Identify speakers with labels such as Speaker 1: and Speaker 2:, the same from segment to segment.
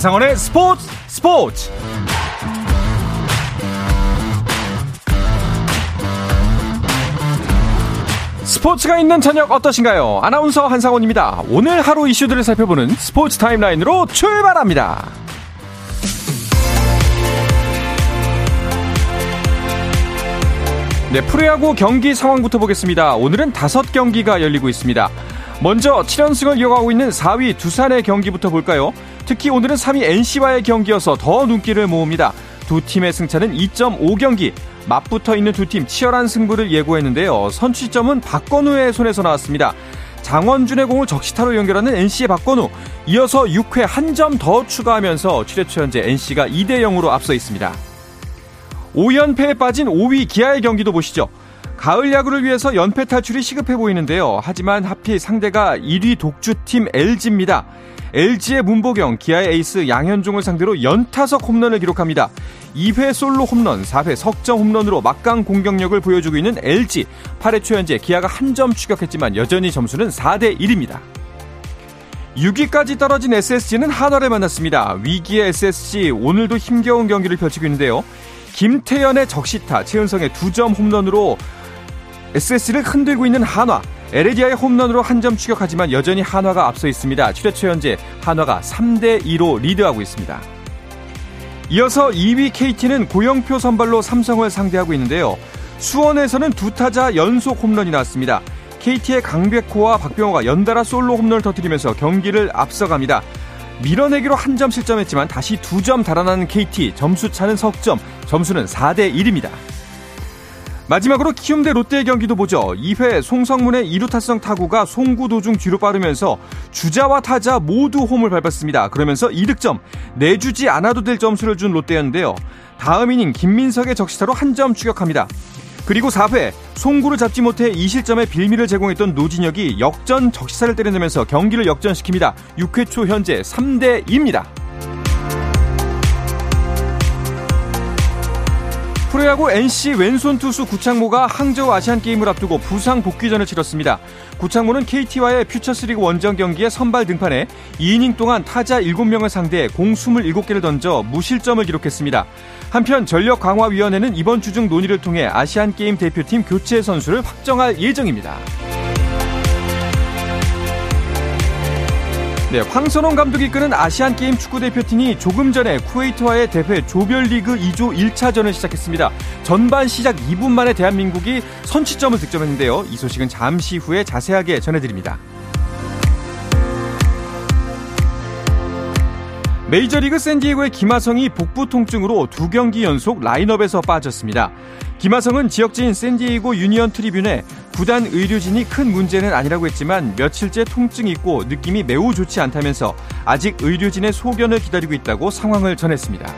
Speaker 1: 한상원의 스포츠 스포츠 스포츠가 있는 저녁 어떠신가요? 아나운서 한상원입니다. 오늘 하루 이슈들을 살펴보는 스포츠 타임라인으로 출발합니다. 네, 프로야구 경기 상황부터 보겠습니다. 오늘은 다섯 경기가 열리고 있습니다. 먼저 7연승을 이어가고 있는 4위 두산의 경기부터 볼까요? 특히 오늘은 3위 NC와의 경기여서 더 눈길을 모읍니다. 두 팀의 승차는 2.5경기. 맞붙어 있는 두 팀 치열한 승부를 예고했는데요. 선취점은 박건우의 손에서 나왔습니다. 장원준의 공을 적시타로 연결하는 NC의 박건우. 이어서 6회 한 점 더 추가하면서 7회초 현재 NC가 2대 0으로 앞서 있습니다. 5연패에 빠진 5위 기아의 경기도 보시죠. 가을 야구를 위해서 연패 탈출이 시급해 보이는데요. 하지만 하필 상대가 1위 독주팀 LG입니다. LG의 문보경, 기아의 에이스 양현종을 상대로 연타석 홈런을 기록합니다. 2회 솔로 홈런, 4회 석점 홈런으로 막강 공격력을 보여주고 있는 LG. 8회 초 현재 기아가 한 점 추격했지만 여전히 점수는 4대 1입니다. 6위까지 떨어진 SSG는 한화를 만났습니다. 위기의 SSG 오늘도 힘겨운 경기를 펼치고 있는데요. 김태현의 적시타, 최은성의 두 점 홈런으로 SS를 흔들고 있는 한화. 에레디아의 홈런으로 한 점 추격하지만 여전히 한화가 앞서 있습니다. 7회초 현재 한화가 3대 2로 리드하고 있습니다. 이어서 2위 KT는 고영표 선발로 삼성을 상대하고 있는데요. 수원에서는 두 타자 연속 홈런이 나왔습니다. KT의 강백호와 박병호가 연달아 솔로 홈런을 터뜨리면서 경기를 앞서갑니다. 밀어내기로 한 점 실점했지만 다시 두 점 달아나는 KT 점수 차는 석점 점수는 4대 1입니다. 마지막으로 키움대 롯데의 경기도 보죠. 2회 송성문의 2루 타성 타구가 송구 도중 뒤로 빠르면서 주자와 타자 모두 홈을 밟았습니다. 그러면서 2득점 내주지 않아도 될 점수를 준 롯데였는데요. 다음 이닝 김민석의 적시타로 한 점 추격합니다. 그리고 4회 송구를 잡지 못해 2실점의 빌미를 제공했던 노진혁이 역전 적시타를 때려내면서 경기를 역전시킵니다. 6회 초 현재 3대 2입니다. 프로야구 NC 왼손 투수 구창모가 항저우 아시안 게임을 앞두고 부상 복귀전을 치렀습니다. 구창모는 KT와의 퓨처스리그 원정 경기에 선발 등판해 2이닝 동안 타자 7명을 상대해 공 27개를 던져 무실점을 기록했습니다. 한편 전력강화위원회는 이번 주 중 논의를 통해 아시안 게임 대표팀 교체 선수를 확정할 예정입니다. 네, 황선홍 감독이 이끄는 아시안 게임 축구 대표팀이 조금 전에 쿠웨이트와의 대회 조별리그 2조 1차전을 시작했습니다. 전반 시작 2분 만에 대한민국이 선취점을 득점했는데요. 이 소식은 잠시 후에 자세하게 전해드립니다. 메이저리그 샌디에고의 김하성이 복부 통증으로 두 경기 연속 라인업에서 빠졌습니다. 김하성은 지역지인 샌디에이고 유니언 트리뷴에 구단 의료진이 큰 문제는 아니라고 했지만 며칠째 통증이 있고 느낌이 매우 좋지 않다면서 아직 의료진의 소견을 기다리고 있다고 상황을 전했습니다.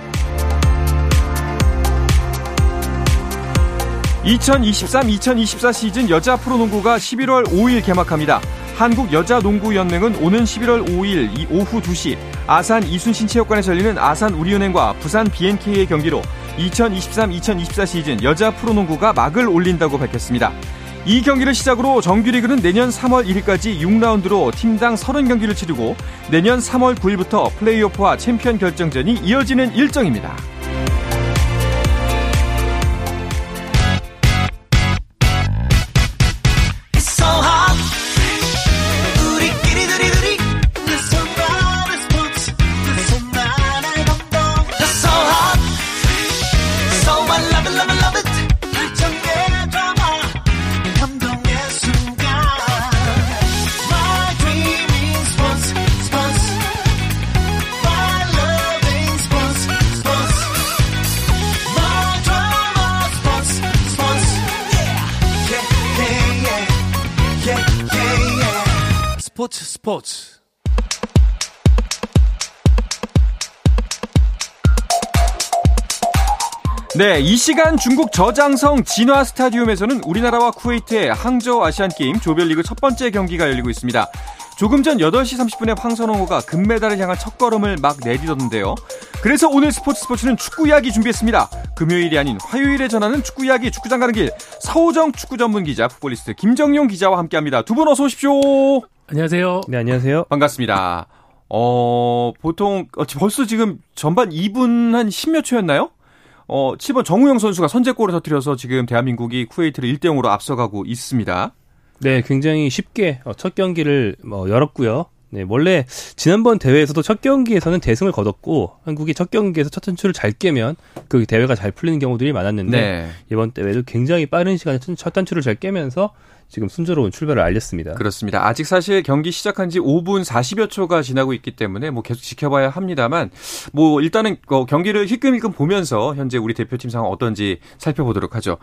Speaker 1: 2023-2024 시즌 여자 프로농구가 11월 5일 개막합니다. 한국여자농구연맹은 오는 11월 5일 오후 2시 아산 이순신 체육관에서 열리는 아산 우리은행과 부산 BNK의 경기로 2023-2024 시즌 여자 프로농구가 막을 올린다고 밝혔습니다. 이 경기를 시작으로 정규리그는 내년 3월 1일까지 6라운드로 팀당 30경기를 치르고 내년 3월 9일부터 플레이오프와 챔피언 결정전이 이어지는 일정입니다. 스포츠 네, 이 시간 중국 저장성 진화 스타디움에서는 우리나라와 쿠웨이트의 항저우 아시안 게임 조별리그 첫 번째 경기가 열리고 있습니다. 조금 전 8시 30분에 황선홍호가 금메달을 향한 첫걸음을 막 내딛었는데요. 그래서 오늘 스포츠 스포츠는 축구 이야기 준비했습니다. 금요일이 아닌 화요일에 전하는 축구 이야기 축구장 가는 길 서우정 축구 전문 기자 풋볼리스트 김정용 기자와 함께합니다. 두 분 어서 오십시오.
Speaker 2: 안녕하세요.
Speaker 3: 네, 안녕하세요.
Speaker 1: 반갑습니다. 어, 보통 어, 벌써 지금 전반 2분 한 10몇 초였나요? 어, 7번 정우영 선수가 선제골을 터뜨려서 지금 대한민국이 쿠웨이트를 1대 0으로 앞서가고 있습니다.
Speaker 2: 네, 굉장히 쉽게 어, 첫 경기를 뭐 열었고요. 네, 원래 지난번 대회에서도 첫 경기에서는 대승을 거뒀고 한국이 첫 경기에서 첫 단추를 잘 깨면 그 대회가 잘 풀리는 경우들이 많았는데 네. 이번 대회도 굉장히 빠른 시간에 첫 단추를 잘 깨면서 지금 순조로운 출발을 알렸습니다.
Speaker 1: 그렇습니다. 아직 사실 경기 시작한 지 5분 40여 초가 지나고 있기 때문에 뭐 계속 지켜봐야 합니다만 뭐 일단은 어, 경기를 힐끔힐끔 보면서 현재 우리 대표팀 상황 어떤지 살펴보도록 하죠.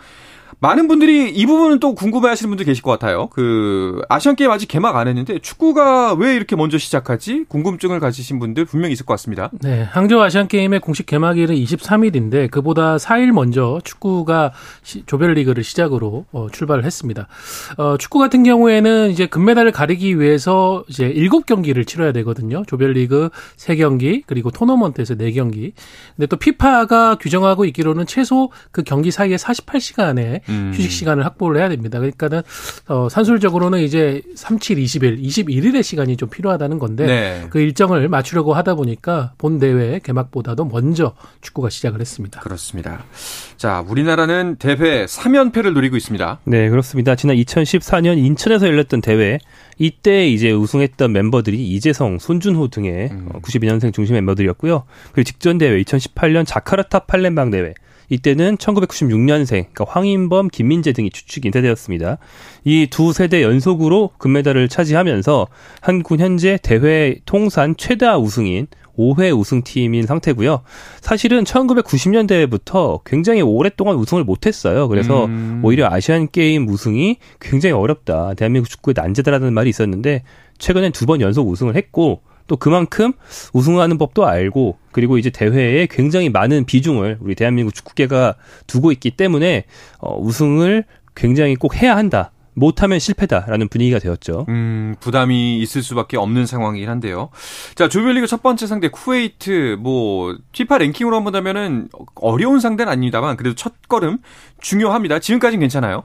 Speaker 1: 많은 분들이 이 부분은 또 궁금해 하시는 분들 계실 것 같아요. 그, 아시안 게임 아직 개막 안 했는데 축구가 왜 이렇게 먼저 시작하지? 궁금증을 가지신 분들 분명히 있을 것 같습니다.
Speaker 3: 네. 항저우 아시안 게임의 공식 개막일은 23일인데 그보다 4일 먼저 축구가 시, 조별리그를 시작으로 어, 출발을 했습니다. 어, 축구 같은 경우에는 이제 금메달을 가리기 위해서 이제 7경기를 치러야 되거든요. 조별리그 3경기, 그리고 토너먼트에서 4경기. 근데 또 피파가 규정하고 있기로는 최소 그 경기 사이에 48시간에 음. 휴식 시간을 확보를 해야 됩니다. 그러니까는 어, 산술적으로는 이제 37, 20일, 21일의 시간이 좀 필요하다는 건데 네. 그 일정을 맞추려고 하다 보니까 본 대회 개막보다도 먼저 축구가 시작을 했습니다.
Speaker 1: 그렇습니다. 자, 우리나라는 대회 3연패를 노리고 있습니다.
Speaker 2: 네, 그렇습니다. 지난 2014년 인천에서 열렸던 대회 이때 이제 우승했던 멤버들이 이재성, 손준호 등의 음. 92년생 중심 멤버들이었고요. 그리고 직전 대회 2018년 자카르타 팔렘방 대회 이때는 1996년생, 그러니까 황인범, 김민재 등이 추측 인쇄되었습니다. 이 두 세대 연속으로 금메달을 차지하면서 한국은 현재 대회 통산 최다 우승인 5회 우승팀인 상태고요. 사실은 1990년대부터 굉장히 오랫동안 우승을 못했어요. 그래서 음. 오히려 아시안 게임 우승이 굉장히 어렵다. 대한민국 축구의 난제다라는 말이 있었는데 최근엔 두 번 연속 우승을 했고 또 그만큼 우승하는 법도 알고 그리고 이제 대회에 굉장히 많은 비중을 우리 대한민국 축구계가 두고 있기 때문에 어, 우승을 굉장히 꼭 해야 한다. 못하면 실패다라는 분위기가 되었죠.
Speaker 1: 음, 부담이 있을 수밖에 없는 상황이긴 한데요. 자, 조별리그 첫 번째 상대 쿠웨이트, 뭐, 피파 랭킹으로 한번 하면은 어려운 상대는 아닙니다만, 그래도 첫 걸음 중요합니다. 지금까지는 괜찮아요?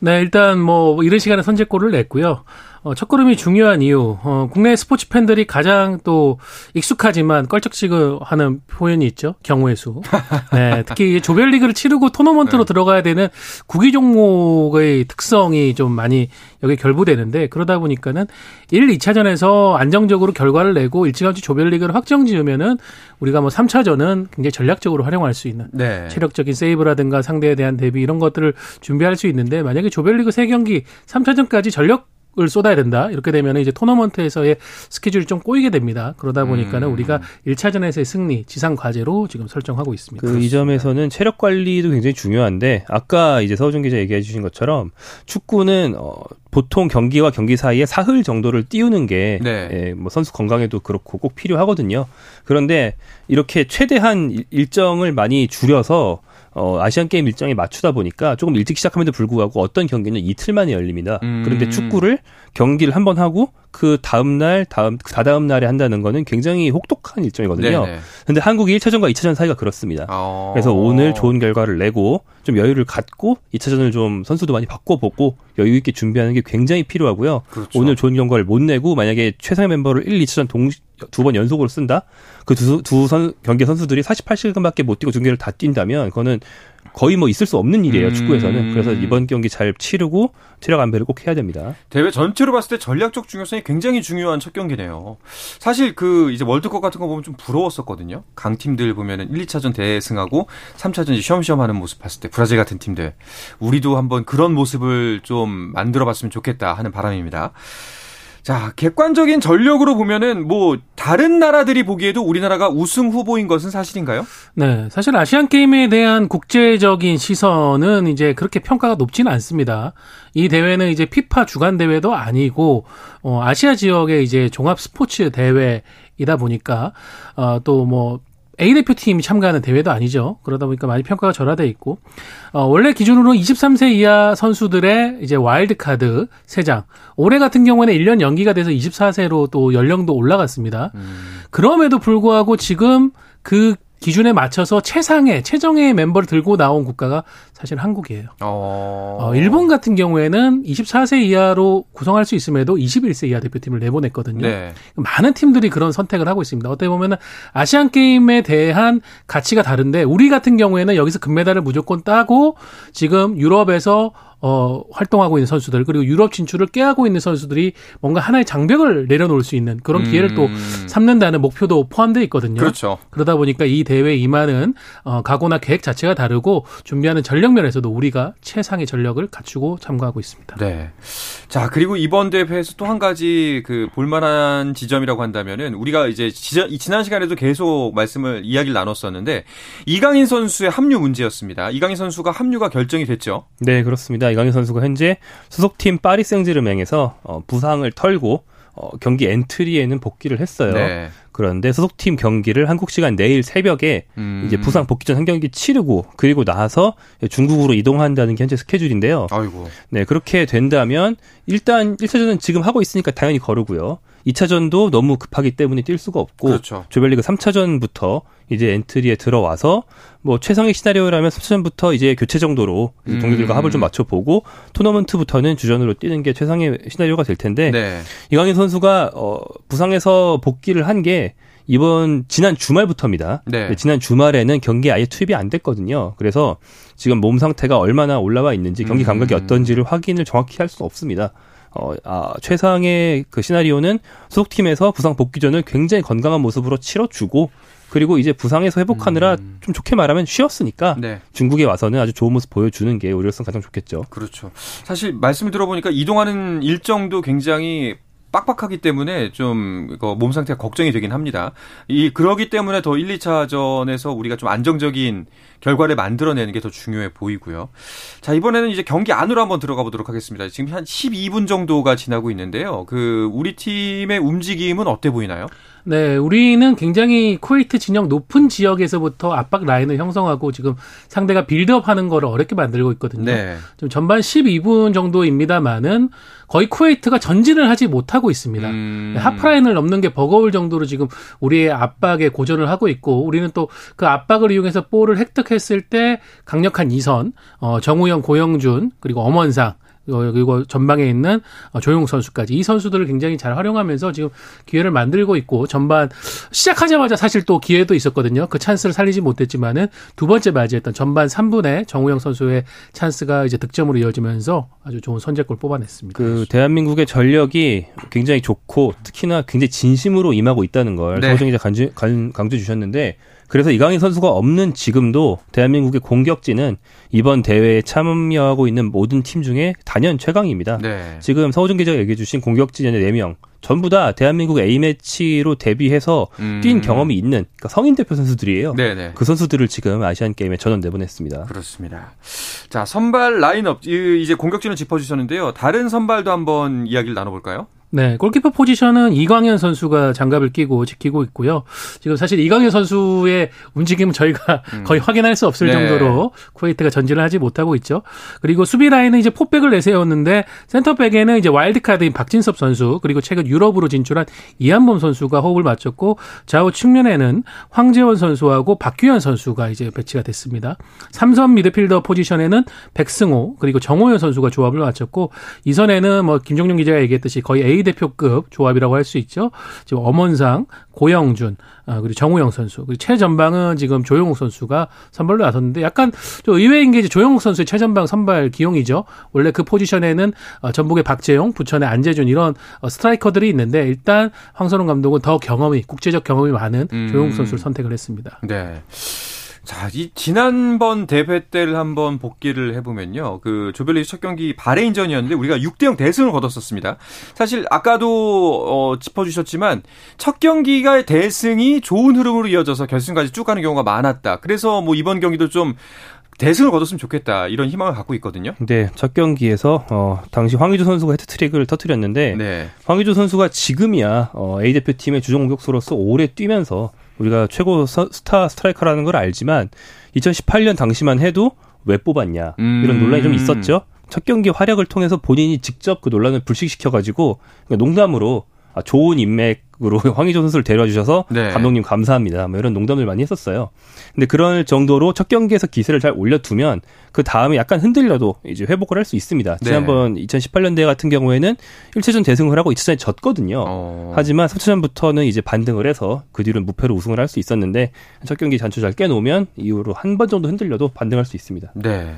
Speaker 3: 네, 일단 뭐, 이런 시간에 선제골을 냈고요. 어, 첫걸음이 중요한 이유, 어, 국내 스포츠 팬들이 가장 또 익숙하지만 껄쩍지근하는 표현이 있죠. 경우의 수. 네, 특히 조별리그를 치르고 토너먼트로 네. 들어가야 되는 구기 종목의 특성이 좀 많이 여기 결부되는데 그러다 보니까는 1, 2차전에서 안정적으로 결과를 내고 일찌감치 조별리그를 확정 지으면은 우리가 뭐 3차전은 굉장히 전략적으로 활용할 수 있는 네. 체력적인 세이브라든가 상대에 대한 대비 이런 것들을 준비할 수 있는데 만약에 조별리그 3경기 3차전까지 전력 을 쏟아야 된다. 이렇게 되면 이제 토너먼트에서의 스케줄이 좀 꼬이게 됩니다. 그러다 보니까는 음. 우리가 1차전에서의 승리 지상 과제로 지금 설정하고 있습니다.
Speaker 2: 그 이 점에서는 체력 관리도 굉장히 중요한데 아까 이제 서우준 기자 얘기해 주신 것처럼 축구는 어 보통 경기와 경기 사이에 사흘 정도를 띄우는 게 네. 예, 뭐 선수 건강에도 그렇고 꼭 필요하거든요. 그런데 이렇게 최대한 일정을 많이 줄여서 어, 아시안 게임 일정에 맞추다 보니까 조금 일찍 시작함에도 불구하고 어떤 경기는 이틀 만에 열립니다. 음. 그런데 축구를 경기를 한 번 하고 그 다음 날, 다음 그 다다음 날에 한다는 거는 굉장히 혹독한 일정이거든요. 네네. 근데 한국이 1차전과 2차전 사이가 그렇습니다. 어. 그래서 오늘 좋은 결과를 내고 좀 여유를 갖고 2차전을 좀 선수도 많이 바꿔보고 여유 있게 준비하는 게 굉장히 필요하고요. 그렇죠. 오늘 좋은 결과를 못 내고 만약에 최상의 멤버를 1, 2차전 동시 두번 연속으로 쓴다? 그 두, 두 선, 경기 선수들이 48시간밖에 못 뛰고 중계를 다 뛴다면, 그거는 거의 뭐 있을 수 없는 일이에요 음. 축구에서는 그래서 이번 경기 잘 치르고 체력 안배를 꼭 해야 됩니다.
Speaker 1: 대회 전체로 봤을 때 전략적 중요성이 굉장히 중요한 첫 경기네요. 사실 그 이제 월드컵 같은 거 보면 좀 부러웠었거든요. 강팀들 보면은 1, 2차전 대승하고 3차전 시험시험 하는 모습 봤을 때 브라질 같은 팀들 우리도 한번 그런 모습을 좀 만들어 봤으면 좋겠다 하는 바람입니다. 자, 객관적인 전력으로 보면은 뭐 다른 나라들이 보기에도 우리나라가 우승 후보인 것은 사실인가요?
Speaker 3: 네, 사실 아시안 게임에 대한 국제적인 시선은 이제 그렇게 평가가 높지는 않습니다. 이 대회는 이제 피파 주간 대회도 아니고 어 아시아 지역의 이제 종합 스포츠 대회이다 보니까 어 또뭐 A 대표팀이 참가하는 대회도 아니죠. 그러다 보니까 많이 평가가 절하돼 있고 어, 원래 기준으로 23세 이하 선수들의 이제 와일드 카드 3장. 올해 같은 경우에는 1년 연기가 돼서 24세로 또 연령도 올라갔습니다. 음. 그럼에도 불구하고 지금 그 기준에 맞춰서 최상의 최정의 멤버를 들고 나온 국가가 사실 한국이에요. 어... 어, 일본 같은 경우에는 24세 이하로 구성할 수 있음에도 21세 이하 대표팀을 내보냈거든요. 네. 많은 팀들이 그런 선택을 하고 있습니다. 어떻게 보면 아시안 게임에 대한 가치가 다른데 우리 같은 경우에는 여기서 금메달을 무조건 따고 지금 유럽에서 어, 활동하고 있는 선수들 그리고 유럽 진출을 깨하고 있는 선수들이 뭔가 하나의 장벽을 내려놓을 수 있는 그런 기회를 음. 또 삼는다는 목표도 포함되어 있거든요.
Speaker 1: 그렇죠.
Speaker 3: 그러다 보니까 이 대회 임하는 어, 각오나 계획 자체가 다르고 준비하는 전력 면에서도 우리가 최상의 전력을 갖추고 참가하고 있습니다.
Speaker 1: 네. 자 그리고 이번 대회에서 또 한 가지 그 볼만한 지점이라고 한다면은 우리가 이제 지난 시간에도 계속 말씀을 이야기를 나눴었는데 이강인 선수의 합류 문제였습니다. 이강인 선수가 합류가 결정이 됐죠.
Speaker 2: 네 그렇습니다. 이강인 선수가 현재 소속팀 파리 생제르맹에서 어, 부상을 털고 어, 경기 엔트리에는 복귀를 했어요. 네. 그런데 소속팀 경기를 한국 시간 내일 새벽에 음. 이제 부상 복귀 전 한 경기 치르고 그리고 나서 중국으로 이동한다는 게 현재 스케줄인데요.
Speaker 1: 아이고.
Speaker 2: 네, 그렇게 된다면 일단 1차전은 지금 하고 있으니까 당연히 거르고요. 2차전도 너무 급하기 때문에 뛸 수가 없고 그렇죠. 조별리그 3차전부터 이제 엔트리에 들어와서 뭐 최상의 시나리오라면 3차전부터 이제 교체 정도로 음. 동료들과 합을 좀 맞춰보고 토너먼트부터는 주전으로 뛰는 게 최상의 시나리오가 될 텐데 네. 이강인 선수가 어 부상에서 복귀를 한 게 이번 지난 주말부터입니다. 네. 지난 주말에는 경기 아예 투입이 안 됐거든요. 그래서 지금 몸 상태가 얼마나 올라와 있는지 경기 감각이 음. 어떤지를 확인을 정확히 할 수 없습니다. 어, 아, 최상의 그 시나리오는 소속팀에서 부상 복귀전을 굉장히 건강한 모습으로 치러주고 그리고 이제 부상에서 회복하느라 음. 좀 좋게 말하면 쉬었으니까 네. 중국에 와서는 아주 좋은 모습 보여주는 게 오히려선 가장 좋겠죠.
Speaker 1: 그렇죠. 사실 말씀을 들어보니까 이동하는 일정도 굉장히 빡빡하기 때문에 좀 몸 상태가 걱정이 되긴 합니다. 이 그러기 때문에 더 1, 2차전에서 우리가 좀 안정적인 결과를 만들어내는 게 더 중요해 보이고요. 자, 이번에는 이제 경기 안으로 한번 들어가 보도록 하겠습니다. 지금 한 12분 정도가 지나고 있는데요. 그 우리 팀의 움직임은 어때 보이나요?
Speaker 3: 네, 우리는 굉장히 쿠웨이트 진영 높은 지역에서부터 압박 라인을 형성하고 지금 상대가 빌드업 하는 거를 어렵게 만들고 있거든요. 네. 지금 전반 12분 정도입니다만은 거의 쿠웨이트가 전진을 하지 못하고 있습니다. 음. 하프라인을 넘는 게 버거울 정도로 지금 우리의 압박에 고전을 하고 있고 우리는 또 그 압박을 이용해서 볼을 획득했을 때 강력한 이선, 어, 정우영, 고영준 그리고 엄원상 어, 그리고 전방에 있는 어, 조용 선수까지 이 선수들을 굉장히 잘 활용하면서 지금 기회를 만들고 있고 전반 시작하자마자 사실 또 기회도 있었거든요. 그 찬스를 살리지 못했지만은 두 번째 맞이했던 전반 3분에 정우영 선수의 찬스가 이제 득점으로 이어지면서 아주 좋은 선제골 뽑아냈습니다.
Speaker 2: 그 대한민국의 전력이 굉장히 좋고 특히나 굉장히 진심으로 임하고 있다는 걸 네. 서정 기자 강조, 강조 주셨는데 그래서 이강인 선수가 없는 지금도 대한민국의 공격진은 이번 대회에 참여하고 있는 모든 팀 중에 단연 최강입니다. 네. 지금 서우준 기자가 얘기해 주신 공격진 의 4명 전부 다 대한민국 A매치로 데뷔해서 음. 뛴 경험이 있는 그러니까 성인 대표 선수들이에요. 네네. 그 선수들을 지금 아시안 게임에 전원 내보냈습니다.
Speaker 1: 그렇습니다. 자, 선발 라인업 이제 공격진을 짚어 주셨는데요. 다른 선발도 한번 이야기를 나눠 볼까요?
Speaker 3: 네, 골키퍼 포지션은 이광현 선수가 장갑을 끼고 지키고 있고요. 지금 사실 이광현 선수의 움직임은 저희가 음. 거의 확인할 수 없을 네. 정도로 쿠웨이트가 전진을 하지 못하고 있죠. 그리고 수비 라인은 이제 포백을 내세웠는데 센터백에는 이제 와일드카드인 박진섭 선수 그리고 최근 유럽으로 진출한 이한범 선수가 호흡을 맞췄고 좌우 측면에는 황재원 선수하고 박규현 선수가 이제 배치가 됐습니다. 삼선 미드필더 포지션에는 백승호 그리고 정호연 선수가 조합을 맞췄고 이선에는 뭐 김종용 기자가 얘기했듯이 거의 A 대표급 조합이라고 할 수 있죠. 지금 엄원상, 고영준, 아, 그리고 정우영 선수, 그리고 최전방은 지금 조영욱 선수가 선발로 나섰는데 약간 좀 의외인 게 이제 조용욱 선수의 최전방 선발 기용이죠. 원래 그 포지션에는 어, 전북의 박재용, 부천의 안재준 이런 어, 스트라이커들이 있는데 일단 황선홍 감독은 더 경험이 국제적 경험이 많은 음. 조용욱 선수를 선택을 했습니다.
Speaker 1: 네. 자, 이 지난번 대회 때를 한번 복귀를 해보면요. 그 조별리그 첫 경기 바레인전이었는데 우리가 6대0 대승을 거뒀었습니다. 사실 아까도 어, 짚어주셨지만 첫 경기가 대승이 좋은 흐름으로 이어져서 결승까지 쭉 가는 경우가 많았다. 그래서 뭐 이번 경기도 좀 대승을 거뒀으면 좋겠다 이런 희망을 갖고 있거든요.
Speaker 2: 네, 첫 경기에서 어, 당시 황의조 선수가 해트트릭을 터뜨렸는데 네. 황의조 선수가 지금이야 어, A 대표팀의 주전 공격수로서 오래 뛰면서 우리가 최고 스타 스트라이커라는 걸 알지만 2018년 당시만 해도 왜 뽑았냐 이런 음. 논란이 좀 있었죠. 첫 경기 활약을 통해서 본인이 직접 그 논란을 불식시켜가지고 그러니까 농담으로 아, 좋은 인맥으로 황의조 선수를 데려와 주셔서 네. 감독님 감사합니다. 뭐 이런 농담을 많이 했었어요. 근데 그럴 정도로 첫 경기에서 기세를 잘 올려두면 그 다음에 약간 흔들려도 이제 회복을 할 수 있습니다. 네. 지난번 2018년대 같은 경우에는 1차전 대승을 하고 2차전에 졌거든요. 어. 하지만 3차전부터는 이제 반등을 해서 그 뒤로 무패로 우승을 할 수 있었는데 첫 경기 잔초 잘 깨놓으면 이후로 한 번 정도 흔들려도 반등할 수 있습니다.
Speaker 1: 네.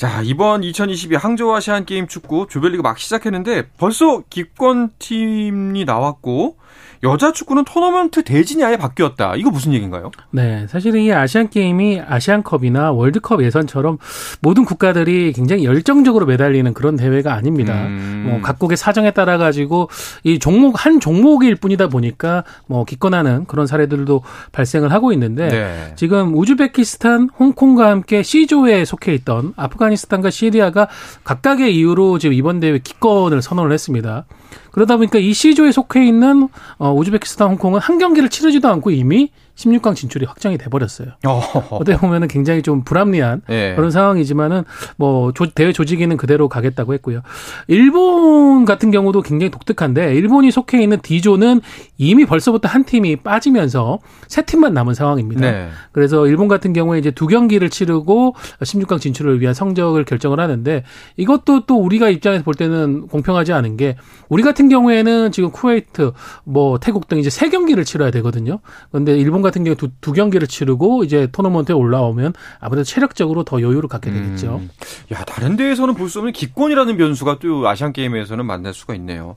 Speaker 1: 자, 이번 2022 항저우 아시안 게임 축구 조별리그 막 시작했는데 벌써 기권 팀이 나왔고 여자 축구는 토너먼트 대진이 아예 바뀌었다. 이거 무슨 얘기인가요?
Speaker 3: 네, 사실은 이 아시안 게임이 아시안컵이나 월드컵 예선처럼 모든 국가들이 굉장히 열정적으로 매달리는 그런 대회가 아닙니다. 음. 뭐 각국의 사정에 따라 가지고 이 종목 한 종목일 뿐이다 보니까 뭐 기권하는 그런 사례들도 발생을 하고 있는데 네. 지금 우즈베키스탄, 홍콩과 함께 C조에 속해 있던 아프가니스탄과 시리아가 각각의 이유로 지금 이번 대회 기권을 선언을 했습니다. 그러다 보니까 이 C조에 속해 있는 어, 우즈베키스탄, 홍콩은 한 경기를 치르지도 않고 이미 16강 진출이 확정이 돼 버렸어요. 어떻게 보면은 굉장히 좀 불합리한 네. 그런 상황이지만은 뭐 조, 대회 조직위는 그대로 가겠다고 했고요. 일본 같은 경우도 굉장히 독특한데 일본이 속해 있는 D조는 이미 벌써부터 한 팀이 빠지면서 세 팀만 남은 상황입니다. 네. 그래서 일본 같은 경우에 이제 두 경기를 치르고 16강 진출을 위한 성적을 결정을 하는데 이것도 또 우리가 입장에서 볼 때는 공평하지 않은 게 우리 같은 경우에는 지금 쿠웨이트 뭐 태국 등 이제 세 경기를 치러야 되거든요. 그런데 일본 같은 경우 두, 두 경기를 치르고 이제 토너먼트에 올라오면 아무래도 체력적으로 더 여유를 갖게 되겠죠. 음.
Speaker 1: 야 다른 데에서는 볼 수 없는 기권이라는 변수가 또 아시안 게임에서는 만날 수가 있네요.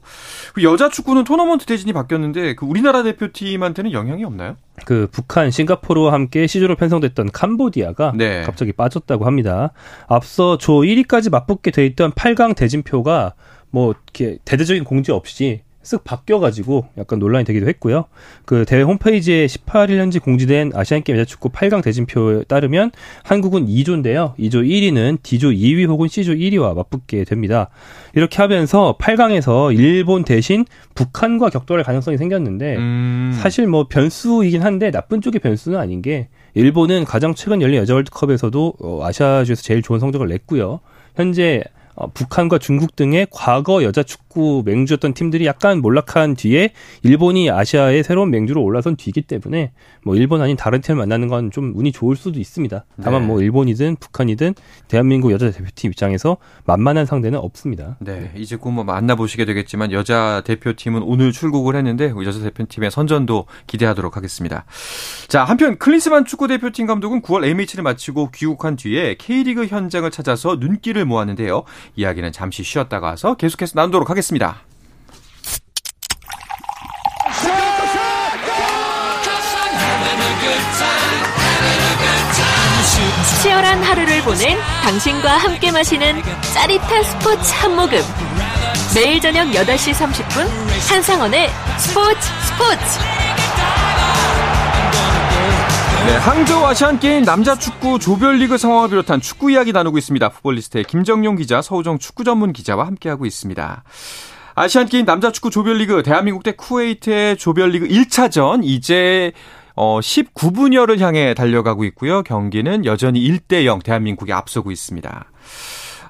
Speaker 1: 그 여자 축구는 토너먼트 대진이 바뀌었는데 그 우리나라 대표팀한테는 영향이 없나요?
Speaker 2: 그 북한, 싱가포르와 함께 시조로 편성됐던 캄보디아가 네. 갑자기 빠졌다고 합니다. 앞서 조 1위까지 맞붙게 돼 있던 8강 대진표가 뭐 이렇게 대대적인 공지 없이 쓱 바뀌어가지고 약간 논란이 되기도 했고요. 그 대회 홈페이지에 18일 현지 공지된 아시안게임 여자축구 8강 대진표에 따르면 한국은 2조인데요. 2조 1위는 D조 2위 혹은 C조 1위와 맞붙게 됩니다. 이렇게 하면서 8강에서 일본 대신 북한과 격돌할 가능성이 생겼는데 음. 사실 뭐 변수이긴 한데 나쁜 쪽의 변수는 아닌 게 일본은 가장 최근 열린 여자 월드컵에서도 어, 아시아주에서 제일 좋은 성적을 냈고요. 현재 어, 북한과 중국 등의 과거 여자 축구 맹주였던 팀들이 약간 몰락한 뒤에 일본이 아시아의 새로운 맹주로 올라선 뒤기 때문에 뭐 일본 아닌 다른 팀을 만나는 건 좀 운이 좋을 수도 있습니다. 다만 네. 뭐 일본이든 북한이든 대한민국 여자 대표팀 입장에서 만만한 상대는 없습니다.
Speaker 1: 네, 네. 이제 곧 뭐 만나보시게 되겠지만 여자 대표팀은 오늘 출국을 했는데 여자 대표팀의 선전도 기대하도록 하겠습니다. 자, 한편 클린스만 축구 대표팀 감독은 9월 A매치를 마치고 귀국한 뒤에 K리그 현장을 찾아서 눈길을 모았는데요. 이야기는 잠시 쉬었다가 와서 계속해서 나누도록 하겠습니다.
Speaker 4: 치열한 하루를 보낸 당신과 함께 마시는 짜릿한 스포츠 한 모금. 매일 저녁 8시 30분 한상원의 스포츠 스포츠.
Speaker 1: 네, 항저우 아시안 게임 남자 축구 조별리그 상황을 비롯한 축구 이야기 나누고 있습니다. 풋볼리스트의 김정용 기자, 서우정 축구 전문 기자와 함께하고 있습니다. 아시안 게임 남자 축구 조별리그 대한민국 대 쿠웨이트의 조별리그 1차전 이제 어 19분여를 향해 달려가고 있고요. 경기는 여전히 1대 0 대한민국이 앞서고 있습니다.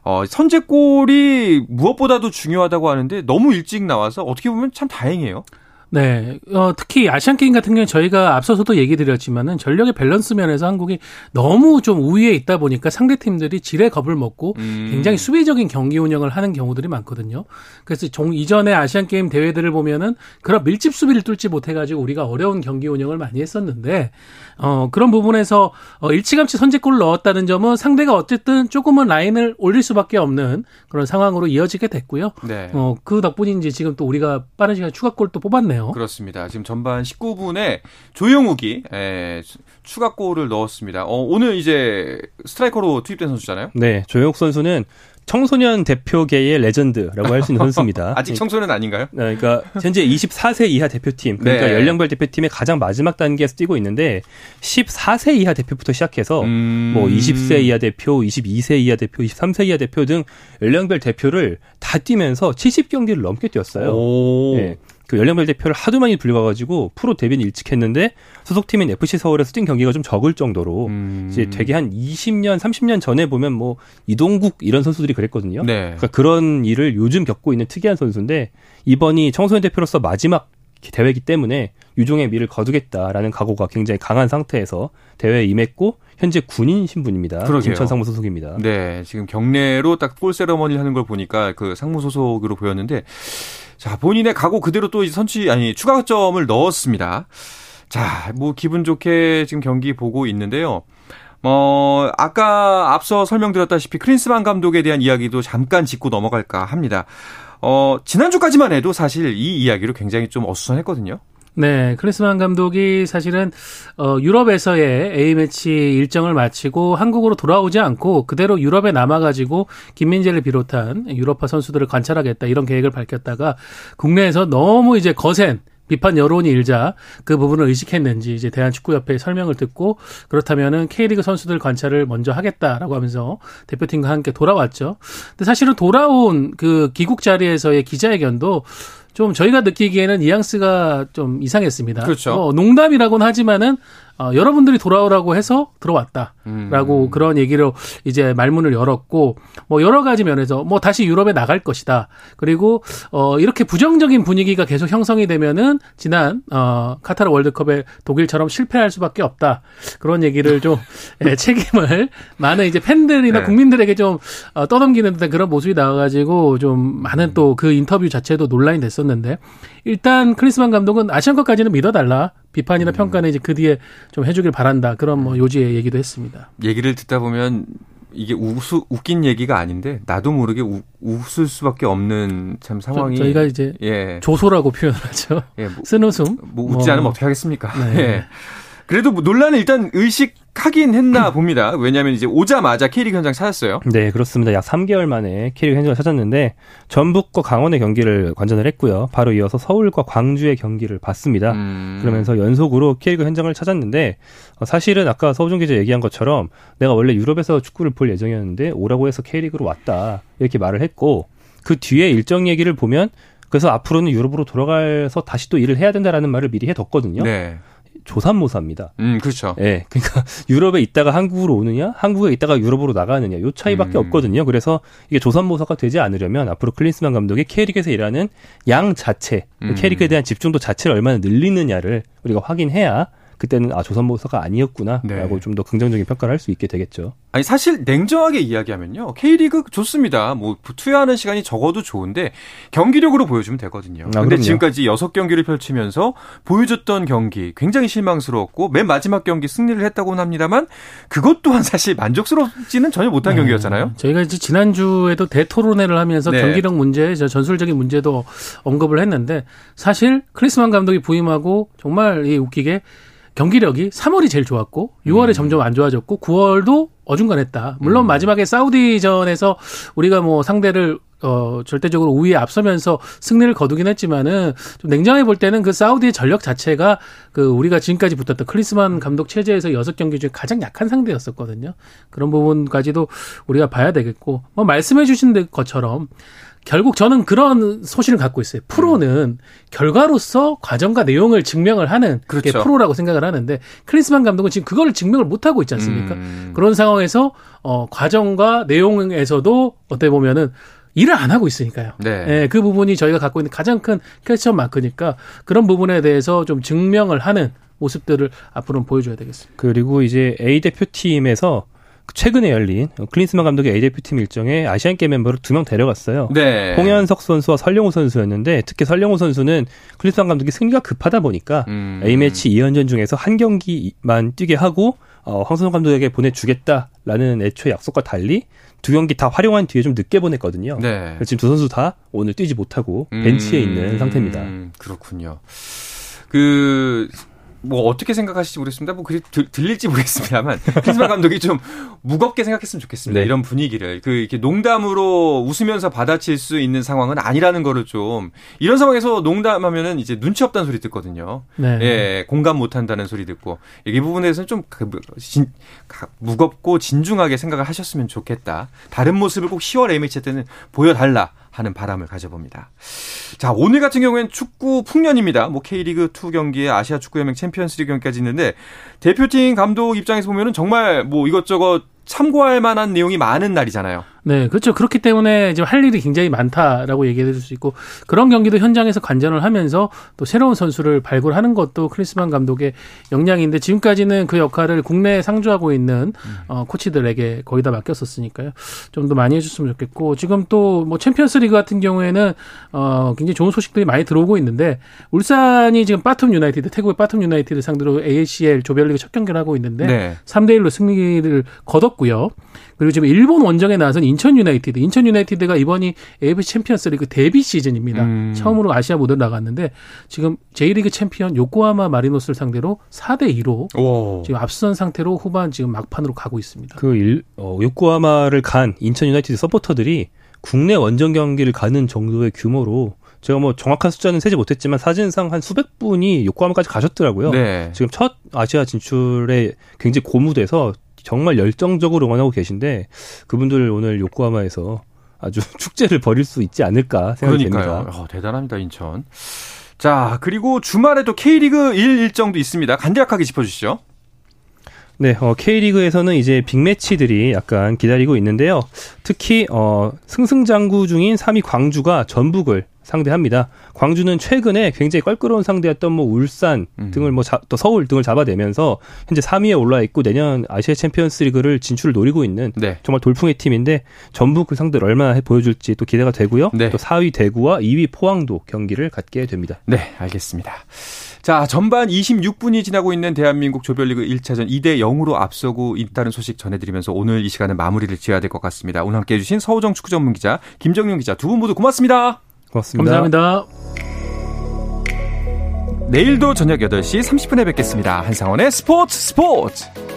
Speaker 1: 어, 선제골이 무엇보다도 중요하다고 하는데 너무 일찍 나와서 어떻게 보면 참 다행이에요.
Speaker 3: 네. 어, 특히 아시안 게임 같은 경우는 저희가 앞서서도 얘기 드렸지만은 전력의 밸런스 면에서 한국이 너무 좀 우위에 있다 보니까 상대 팀들이 지레 겁을 먹고 음. 굉장히 수비적인 경기 운영을 하는 경우들이 많거든요. 그래서 종 이전에 아시안 게임 대회들을 보면은 그런 밀집 수비를 뚫지 못해 가지고 우리가 어려운 경기 운영을 많이 했었는데 어, 그런 부분에서 어, 일찌감치 선제골을 넣었다는 점은 상대가 어쨌든 조금은 라인을 올릴 수밖에 없는 그런 상황으로 이어지게 됐고요. 네. 어, 그 덕분인지 지금 또 우리가 빠른 시간에 추가골 또 뽑았네요.
Speaker 1: 그렇습니다. 지금 전반 19분에 조영욱이 에, 예, 추가골을 넣었습니다. 어, 오늘 이제 스트라이커로 투입된 선수잖아요.
Speaker 2: 네, 조영욱 선수는 청소년 대표계의 레전드라고 할 수 있는 선수입니다.
Speaker 1: 아직 청소년 아닌가요?
Speaker 2: 네, 그러니까 현재 24세 이하 대표팀, 그러니까 네. 연령별 대표팀의 가장 마지막 단계에서 뛰고 있는데 14세 이하 대표부터 시작해서 음... 뭐 20세 이하 대표, 22세 이하 대표, 23세 이하 대표 등 연령별 대표를 다 뛰면서 70경기를 넘게 뛰었어요. 오... 네. 그 연령별 대표를 하도 많이 불려가가지고 프로 데뷔는 일찍 했는데 소속팀인 FC 서울에서 뛴 경기가 좀 적을 정도로 음. 이제 되게 한 20년, 30년 전에 보면 뭐 이동국 이런 선수들이 그랬거든요. 네. 그러니까 그런 일을 요즘 겪고 있는 특이한 선수인데 이번이 청소년 대표로서 마지막 대회이기 때문에 유종의 미를 거두겠다라는 각오가 굉장히 강한 상태에서 대회에 임했고 현재 군인 신분입니다. 그러게요. 인천 상무 소속입니다.
Speaker 1: 네, 지금 경례로 딱골 세러머니를 하는 걸 보니까 그 상무 소속으로 보였는데 자 본인의 각오 그대로 또 선취 아니 추가점을 넣었습니다. 자, 뭐 기분 좋게 지금 경기 보고 있는데요. 어, 아까 앞서 설명드렸다시피 크린스만 감독에 대한 이야기도 잠깐 짚고 넘어갈까 합니다. 어, 지난주까지만 해도 사실 이 이야기로 굉장히 좀 어수선했거든요.
Speaker 3: 네, 크리스만 감독이 사실은 어 유럽에서의 A 매치 일정을 마치고 한국으로 돌아오지 않고 그대로 유럽에 남아 가지고 김민재를 비롯한 유럽파 선수들을 관찰하겠다 이런 계획을 밝혔다가 국내에서 너무 이제 거센 비판 여론이 일자 그 부분을 의식했는지 이제 대한축구협회의 설명을 듣고 그렇다면은 K리그 선수들 관찰을 먼저 하겠다라고 하면서 대표팀과 함께 돌아왔죠. 근데 사실은 돌아온 그 귀국 자리에서의 기자회견도 좀 저희가 느끼기에는 뉘앙스가 좀 이상했습니다.
Speaker 1: 그렇죠.
Speaker 3: 어, 농담이라고는 하지만은 어, 여러분들이 돌아오라고 해서 들어왔다라고 음. 그런 얘기로 이제 말문을 열었고 뭐 여러 가지 면에서 뭐 다시 유럽에 나갈 것이다. 그리고 어 이렇게 부정적인 분위기가 계속 형성이 되면은 지난 어 카타르 월드컵에 독일처럼 실패할 수밖에 없다. 그런 얘기를 좀 예, 책임을 많은 이제 팬들이나 네. 국민들에게 좀 어, 떠넘기는 듯한 그런 모습이 나와가지고 좀 많은 또 그 인터뷰 자체도 논란이 됐었는데 일단 크리스만 감독은 아시안컵까지는 믿어달라. 비판이나 음. 평가는 이제 그 뒤에 좀 해주길 바란다. 그런 뭐 요지의 얘기도 했습니다.
Speaker 1: 얘기를 듣다 보면 이게 우수, 웃긴 얘기가 아닌데 나도 모르게 우, 웃을 수밖에 없는 참 상황이
Speaker 3: 저, 희가 이제 예. 조소라고 표현을 하죠. 예, 뭐, 쓴웃음.
Speaker 1: 뭐 웃지 뭐. 않으면 어떻게 하겠습니까? 네. 예. 그래도 뭐 논란을 일단 의식 하긴 했나 봅니다. 왜냐하면 이제 오자마자 K리그 현장 찾았어요.
Speaker 2: 네, 그렇습니다. 약 3개월 만에 K리그 현장을 찾았는데 전북과 강원의 경기를 관전을 했고요. 바로 이어서 서울과 광주의 경기를 봤습니다. 음. 그러면서 연속으로 K리그 현장을 찾았는데 어, 사실은 아까 서우정 기자 얘기한 것처럼 내가 원래 유럽에서 축구를 볼 예정이었는데 오라고 해서 K리그로 왔다 이렇게 말을 했고 그 뒤에 일정 얘기를 보면 그래서 앞으로는 유럽으로 돌아가서 다시 또 일을 해야 된다라는 말을 미리 해뒀거든요. 네. 조산모사입니다.
Speaker 1: 음, 그렇죠.
Speaker 2: 예. 네, 그러니까 유럽에 있다가 한국으로 오느냐, 한국에 있다가 유럽으로 나가느냐, 요 차이밖에 음. 없거든요. 그래서 이게 조산모사가 되지 않으려면 앞으로 클린스만 감독이 K리그에서 일하는 양 자체, 음. K리그에 대한 집중도 자체를 얼마나 늘리느냐를 우리가 확인해야 그때는 아 조선모사가 아니었구나라고 네. 좀더 긍정적인 평가를 할 수 있게 되겠죠.
Speaker 1: 아니 사실 냉정하게 이야기하면요 K리그 좋습니다. 뭐 투여하는 시간이 적어도 좋은데 경기력으로 보여주면 되거든요. 아, 근데 지금까지 여섯 경기를 펼치면서 보여줬던 경기 굉장히 실망스러웠고 맨 마지막 경기 승리를 했다고는 합니다만 그것 또한 사실 만족스럽지는 전혀 못한 네. 경기였잖아요.
Speaker 3: 저희가 이제 지난주에도 대토론회를 하면서 네. 경기력 문제, 전술적인 문제도 언급을 했는데 사실 크리스만 감독이 부임하고 정말 웃기게 경기력이 3월이 제일 좋았고 6월에 음. 점점 안 좋아졌고 9월도 어중간했다. 물론 음. 마지막에 사우디전에서 우리가 뭐 상대를 어, 절대적으로 우위에 앞서면서 승리를 거두긴 했지만은 좀 냉정해 볼 때는 그 사우디의 전력 자체가 그 우리가 지금까지 붙었던 클리스만 감독 체제에서 여섯 경기 중에 가장 약한 상대였었거든요. 그런 부분까지도 우리가 봐야 되겠고 뭐 말씀해 주신 것처럼 결국 저는 그런 소신을 갖고 있어요. 프로는 음. 결과로서 과정과 내용을 증명을 하는 그렇죠. 게 프로라고 생각을 하는데 클린스만 감독은 지금 그걸 증명을 못 하고 있지 않습니까? 음. 그런 상황에서 어 과정과 내용에서도 어떻게 보면은 일을 안 하고 있으니까요. 네. 네. 그 부분이 저희가 갖고 있는 가장 큰 question mark니까 그런 부분에 대해서 좀 증명을 하는 모습들을 앞으로는 보여줘야 되겠습니다.
Speaker 2: 그리고 이제 A 대표팀에서 최근에 열린 클린스만 감독의 A대표팀 일정에 아시안 게임 멤버를 두 명 데려갔어요. 네. 홍현석 선수와 설령호 선수였는데 특히 설령호 선수는 클린스만 감독이 승리가 급하다 보니까 음. A매치 2연전 중에서 한 경기만 뛰게 하고 어, 황선홍 감독에게 보내주겠다라는 애초의 약속과 달리 두 경기 다 활용한 뒤에 좀 늦게 보냈거든요. 네. 지금 두 선수 다 오늘 뛰지 못하고 벤치에 음. 있는 상태입니다.
Speaker 1: 그렇군요. 그 뭐 어떻게 생각하실지 모르겠습니다. 뭐 그, 들, 들릴지 모르겠습니다만 크리스마 감독이 좀 무겁게 생각했으면 좋겠습니다. 네. 이런 분위기를 그 이렇게 농담으로 웃으면서 받아칠 수 있는 상황은 아니라는 거를 좀 이런 상황에서 농담하면은 이제 눈치 없다는 소리 듣거든요. 네. 예, 공감 못 한다는 소리 듣고 이 부분에 대해서는 좀 그, 진, 무겁고 진중하게 생각을 하셨으면 좋겠다. 다른 모습을 꼭 10월 A매치 때는 보여달라. 하는 바람을 가져봅니다. 자, 오늘 같은 경우엔 축구 풍년입니다. 뭐 K리그 2 경기에 아시아 축구연맹 챔피언스리그 경기까지 있는데 대표팀 감독 입장에서 보면은 정말 뭐 이것저것 참고할 만한 내용이 많은 날이잖아요.
Speaker 3: 네, 그렇죠. 그렇기 때문에 지금 할 일이 굉장히 많다라고 얘기해 드릴 수 있고 그런 경기도 현장에서 관전을 하면서 또 새로운 선수를 발굴하는 것도 크리스만 감독의 역량인데 지금까지는 그 역할을 국내에 상주하고 있는 어, 코치들에게 거의 다 맡겼었으니까요. 좀 더 많이 해줬으면 좋겠고 지금 또 뭐 챔피언스리그 같은 경우에는 어, 굉장히 좋은 소식들이 많이 들어오고 있는데 울산이 지금 바텀 유나이티드 태국의 빠툼 유나이티드 상대로 ACL 조별리그 첫 경기를 하고 있는데 네. 3대 1로 승리를 거뒀고요. 그리고 지금 일본 원정에 나선 인천 유나이티드. 인천 유나이티드가 이번이 AFC 챔피언스리그 데뷔 시즌입니다. 음. 처음으로 아시아 무대를 나갔는데 지금 J리그 챔피언 요코하마 마리노스를 상대로 4대 2로 오. 지금 앞선 상태로 후반 지금 막판으로 가고 있습니다.
Speaker 2: 그 일, 어, 요코하마를 간 인천 유나이티드 서포터들이 국내 원정 경기를 가는 정도의 규모로 제가 뭐 정확한 숫자는 세지 못했지만 사진상 한 수백 분이 요코하마까지 가셨더라고요. 네. 지금 첫 아시아 진출에 굉장히 고무돼서 정말 열정적으로 응원하고 계신데 그분들 오늘 요코하마에서 아주 축제를 벌일 수 있지 않을까 생각이
Speaker 1: 그러니까요. 됩니다. 어, 대단합니다 인천. 자 그리고 주말에도 K리그 1 일정도 있습니다. 간략하게 짚어주시죠.
Speaker 2: 네, 어, K리그에서는 이제 빅매치들이 약간 기다리고 있는데요. 특히 어, 승승장구 중인 3위 광주가 전북을 상대합니다. 광주는 최근에 굉장히 껄끄러운 상대였던 뭐 울산 음. 등을 뭐 또 서울 등을 잡아내면서 현재 3위에 올라 있고 내년 아시아 챔피언스리그를 진출을 노리고 있는 네. 정말 돌풍의 팀인데 전북 그 상대를 얼마나 해 보여줄지 또 기대가 되고요. 네. 또 4위 대구와 2위 포항도 경기를 갖게 됩니다.
Speaker 1: 네, 알겠습니다. 자, 전반 26분이 지나고 있는 대한민국 조별리그 1차전 2대 0으로 앞서고 있다는 소식 전해드리면서 오늘 이 시간은 마무리를 지어야 될 것 같습니다. 오늘 함께 해 주신 서우정 축구 전문 기자, 김정용 기자 두 분 모두 고맙습니다.
Speaker 2: 고맙습니다.
Speaker 3: 감사합니다.
Speaker 1: 내일도 저녁 8시 30분에 뵙겠습니다. 한상원의 스포츠 스포츠!